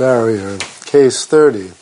Barrier, Case 30.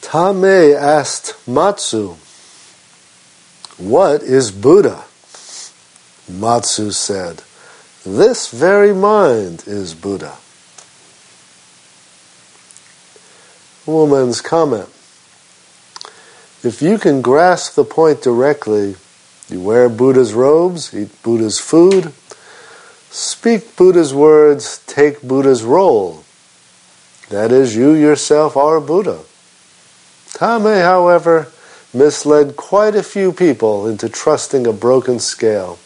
Tame asked Matsu, What is Buddha? Matsu said, This very mind is Buddha. Wu Men's comment. If you can grasp the point directly, you wear Buddha's robes, eat Buddha's food, speak Buddha's words, take Buddha's role. That is, you yourself are Buddha. Tame, however, misled quite a few people into trusting a broken scale.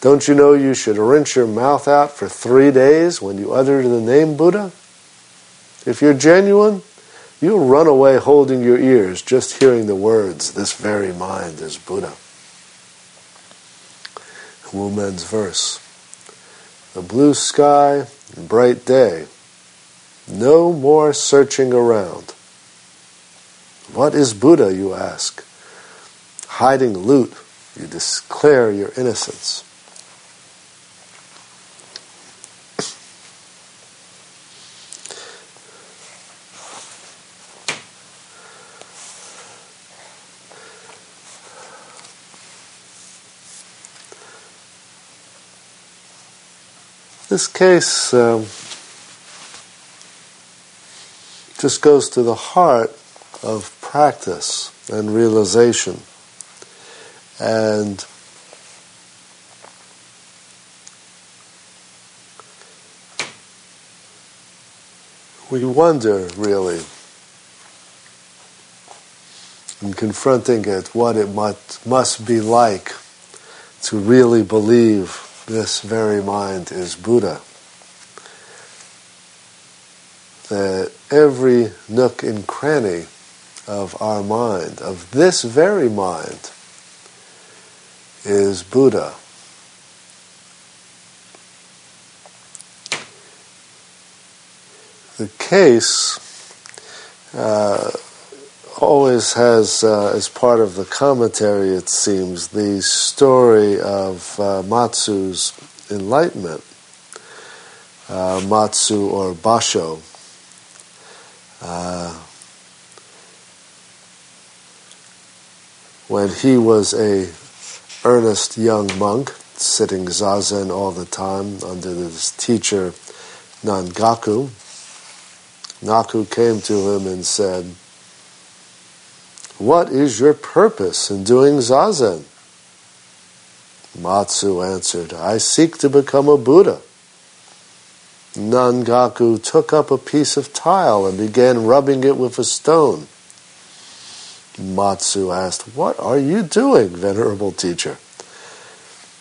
Don't you know you should rinse your mouth out for three days when you utter the name Buddha? If you're genuine, you'll run away holding your ears just hearing the words, This very mind is Buddha. Wu Men's verse. The blue sky and bright day. No more searching around. What is Buddha, you ask? Hiding loot, you declare your innocence. This case um, just goes to the heart of practice and realization. And we wonder, really, in confronting it, what it must, must be like to really believe this very mind is Buddha. That every nook and cranny of our mind, of this very mind, is Buddha. The case uh, always has, uh, as part of the commentary, it seems, the story of uh, Matsu's enlightenment. Uh, Matsu or Baso. Uh, when he was a earnest young monk, sitting zazen all the time under his teacher Nangaku, Naku came to him and said, What is your purpose in doing zazen? Matsu answered, I seek to become a Buddha. Nangaku took up a piece of tile and began rubbing it with a stone. Matsu asked, What are you doing, venerable teacher?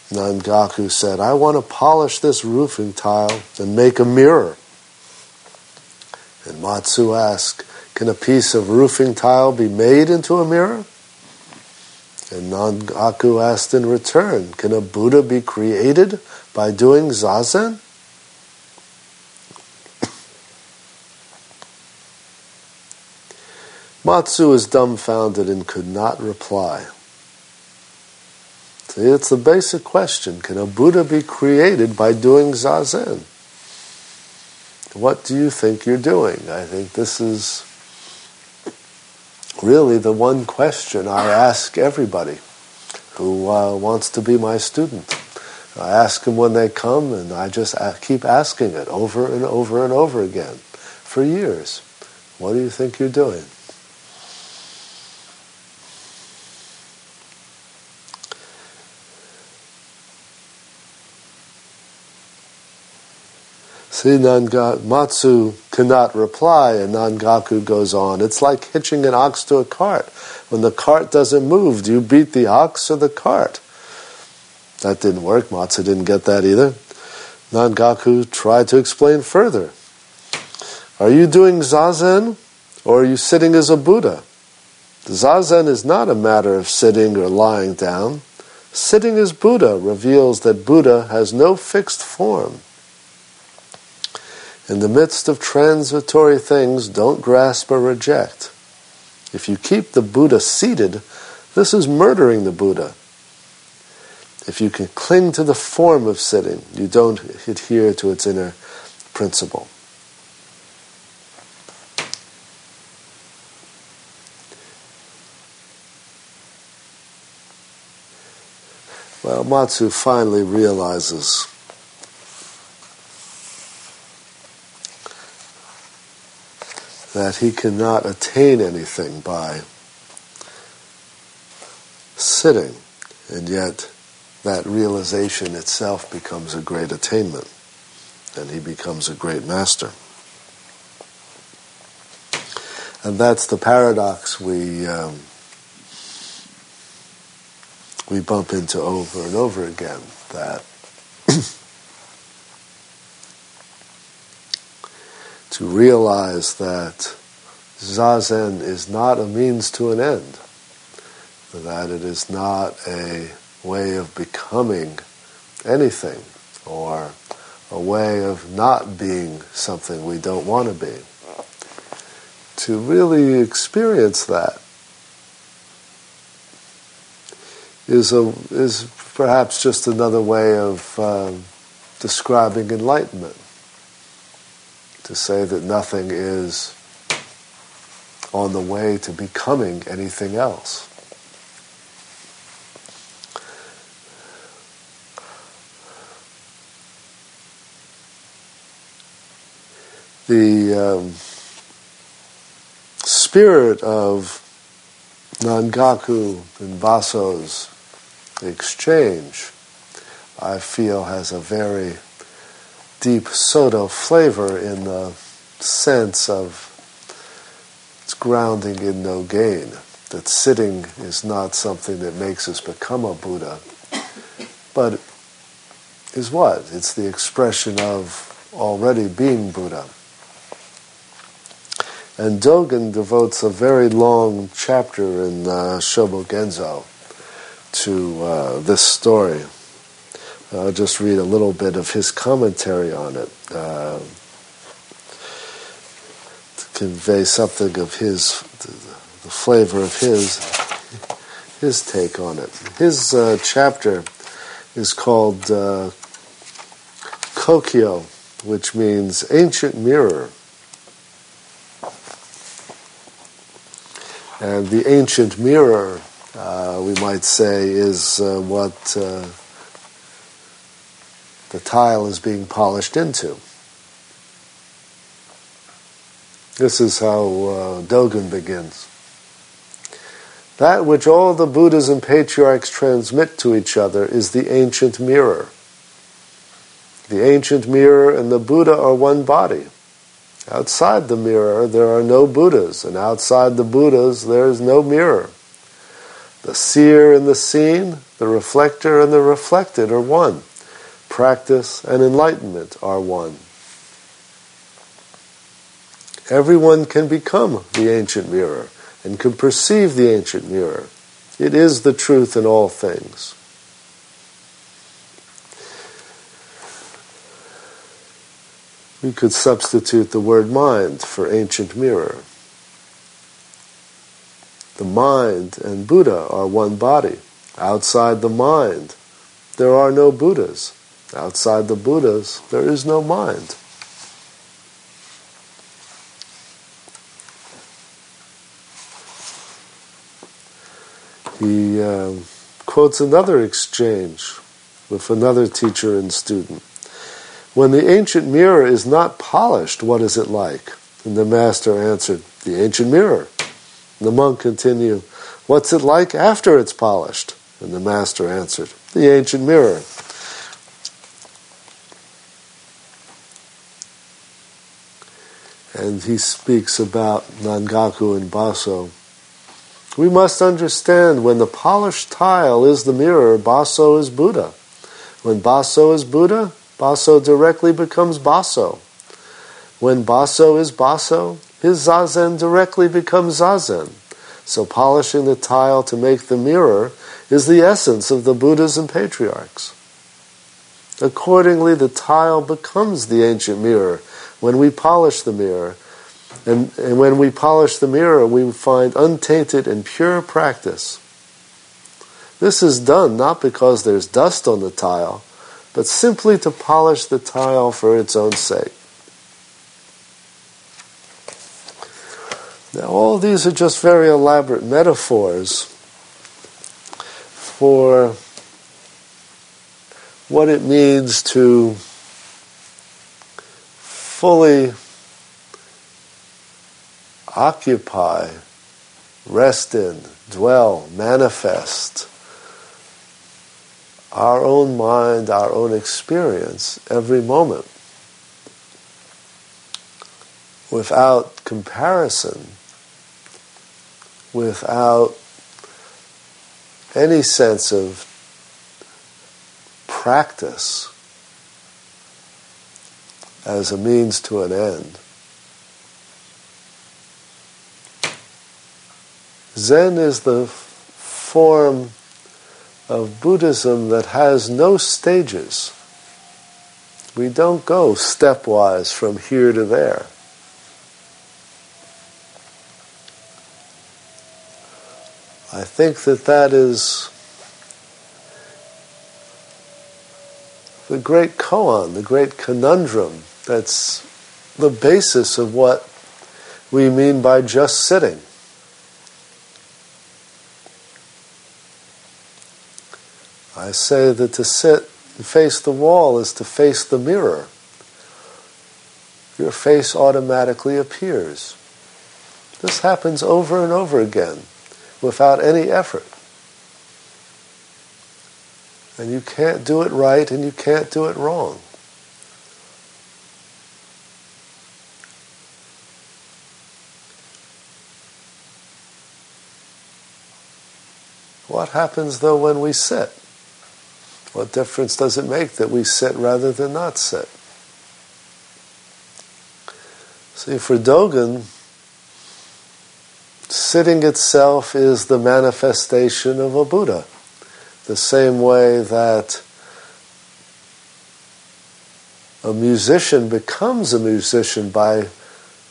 Nangaku said, I want to polish this roofing tile and make a mirror. And Matsu asked, Can a piece of roofing tile be made into a mirror? And Nangaku asked in return, Can a Buddha be created by doing zazen? Matsu is dumbfounded and could not reply. See, it's the basic question Can a Buddha be created by doing zazen? What do you think you're doing? I think this is really the one question I ask everybody who uh, wants to be my student. I ask them when they come, and I just keep asking it over and over and over again for years. What do you think you're doing? See, Nanga, Matsu cannot reply, and Nangaku goes on. It's like hitching an ox to a cart. When the cart doesn't move, do you beat the ox or the cart? That didn't work. Matsu didn't get that either. Nangaku tried to explain further. Are you doing zazen or are you sitting as a Buddha? Zazen is not a matter of sitting or lying down. Sitting as Buddha reveals that Buddha has no fixed form. In the midst of transitory things, don't grasp or reject. If you keep the Buddha seated, this is murdering the Buddha. If you can cling to the form of sitting, you don't adhere to its inner principle. Well, Matsu finally realizes that he cannot attain anything by sitting, and yet that realization itself becomes a great attainment, and he becomes a great master. And that's the paradox we um, we bump into over and over again. That to realize that zazen is not a means to an end, that it is not a way of becoming anything or a way of not being something we don't want to be. To really experience that is a is perhaps just another way of um, describing enlightenment. To say that nothing is on the way to becoming anything else. The um, spirit of Nangaku and Baso's exchange, I feel has a very deep Soto flavor in the sense of its grounding in no gain. That sitting is not something that makes us become a Buddha, but is what? It's the expression of already being Buddha. And Dogen devotes a very long chapter in uh, Shobo Genzo to uh, this story. I'll just read a little bit of his commentary on it uh, to convey something of his, the flavor of his, his take on it. His uh, chapter is called uh, Kokyo, which means ancient mirror. And the ancient mirror uh, we might say, is uh, what uh, the tile is being polished into. This is how uh, Dogen begins. That which all the Buddhas and patriarchs transmit to each other is the ancient mirror. The ancient mirror and the Buddha are one body. Outside the mirror, there are no Buddhas, and outside the Buddhas, there is no mirror. The seer and the seen, the reflector and the reflected are one. Practice and enlightenment are one. Everyone can become the ancient mirror and can perceive the ancient mirror. It is the truth in all things. We could substitute the word mind for ancient mirror. The mind and Buddha are one body. Outside the mind, there are no Buddhas. Outside the Buddhas, there is no mind. He uh, quotes another exchange with another teacher and student. When the ancient mirror is not polished, what is it like? And the master answered, The ancient mirror. The monk continued, What's it like after it's polished? And the master answered, The ancient mirror. And he speaks about Nangaku and Baso. We must understand when the polished tile is the mirror, Baso is Buddha. When Baso is Buddha, Baso directly becomes Baso. When Baso is Baso, his zazen directly becomes zazen. So polishing the tile to make the mirror is the essence of the Buddhas and patriarchs. Accordingly, the tile becomes the ancient mirror when we polish the mirror. And, and when we polish the mirror, we find untainted and pure practice. This is done not because there's dust on the tile, but simply to polish the tile for its own sake. Now, all these are just very elaborate metaphors for what it means to fully occupy, rest in, dwell, manifest our own mind, our own experience every moment without comparison, without any sense of practice as a means to an end. Zen is the form of Buddhism that has no stages. We don't go stepwise from here to there. I think that that is the great koan, the great conundrum that's the basis of what we mean by just sitting. I say that to sit and face the wall is to face the mirror. Your face automatically appears. This happens over and over again without any effort. And you can't do it right and you can't do it wrong. What happens though when we sit? What difference does it make that we sit rather than not sit? See, for Dogen, sitting itself is the manifestation of a Buddha. The same way that a musician becomes a musician by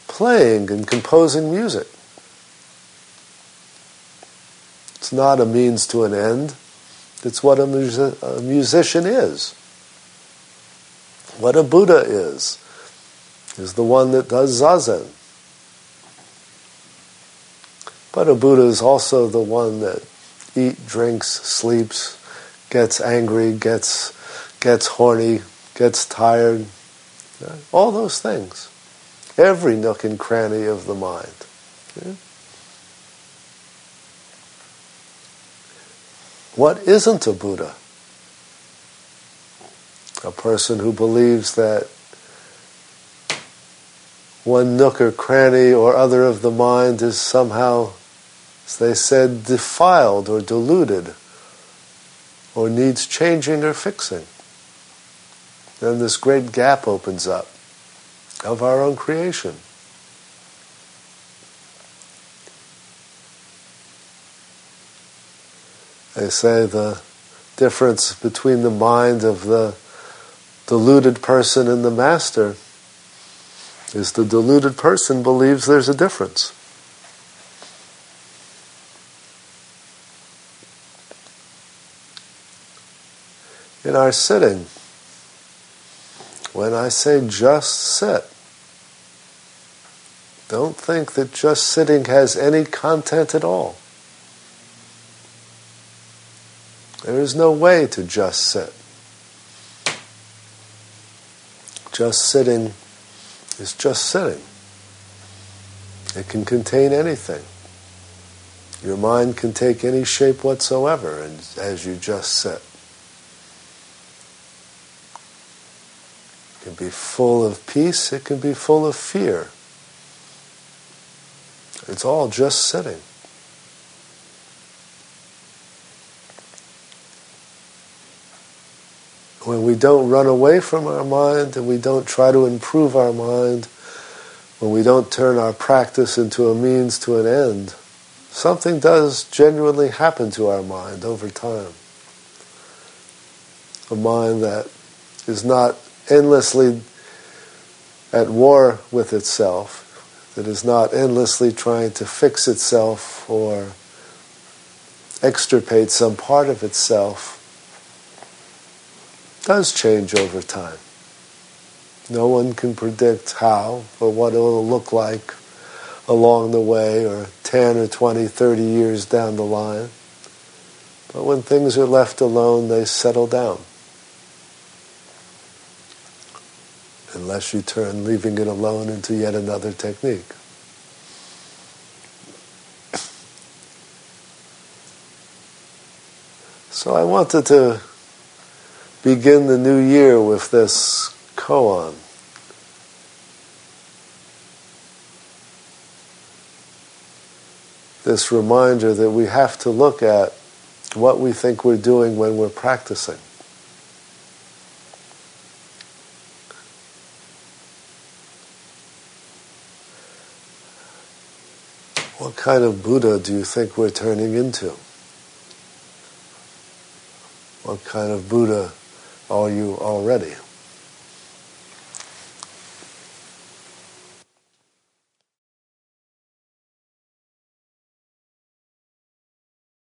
playing and composing music. It's not a means to an end. It's what a, music, a musician is. What a Buddha is, is the one that does zazen. But a Buddha is also the one that eats, drinks, sleeps, gets angry, gets, gets horny, gets tired, all those things. Every nook and cranny of the mind. What isn't a Buddha? A person who believes that one nook or cranny or other of the mind is somehow, as they said, defiled or deluded or needs changing or fixing. Then this great gap opens up of our own creation. They say the difference between the mind of the deluded person and the master is the deluded person believes there's a difference. In our sitting, when I say just sit, don't think that just sitting has any content at all. There is no way to just sit. Just sitting is just sitting. It can contain anything. Your mind can take any shape whatsoever and as you just sit. It can be full of peace, it can be full of fear. It's all just sitting. When we don't run away from our mind and we don't try to improve our mind, when we don't turn our practice into a means to an end, something does genuinely happen to our mind over time. A mind that is not endlessly at war with itself, that is not endlessly trying to fix itself or extirpate some part of itself, does change over time. No one can predict how or what it will look like along the way or 10 or 20, 30 years down the line. But when things are left alone, they settle down. unless you turn leaving it alone into yet another technique. So I wanted to begin the new year with this koan. This reminder that we have to look at what we think we're doing when we're practicing. What kind of Buddha do you think we're turning into? What kind of Buddha are you already?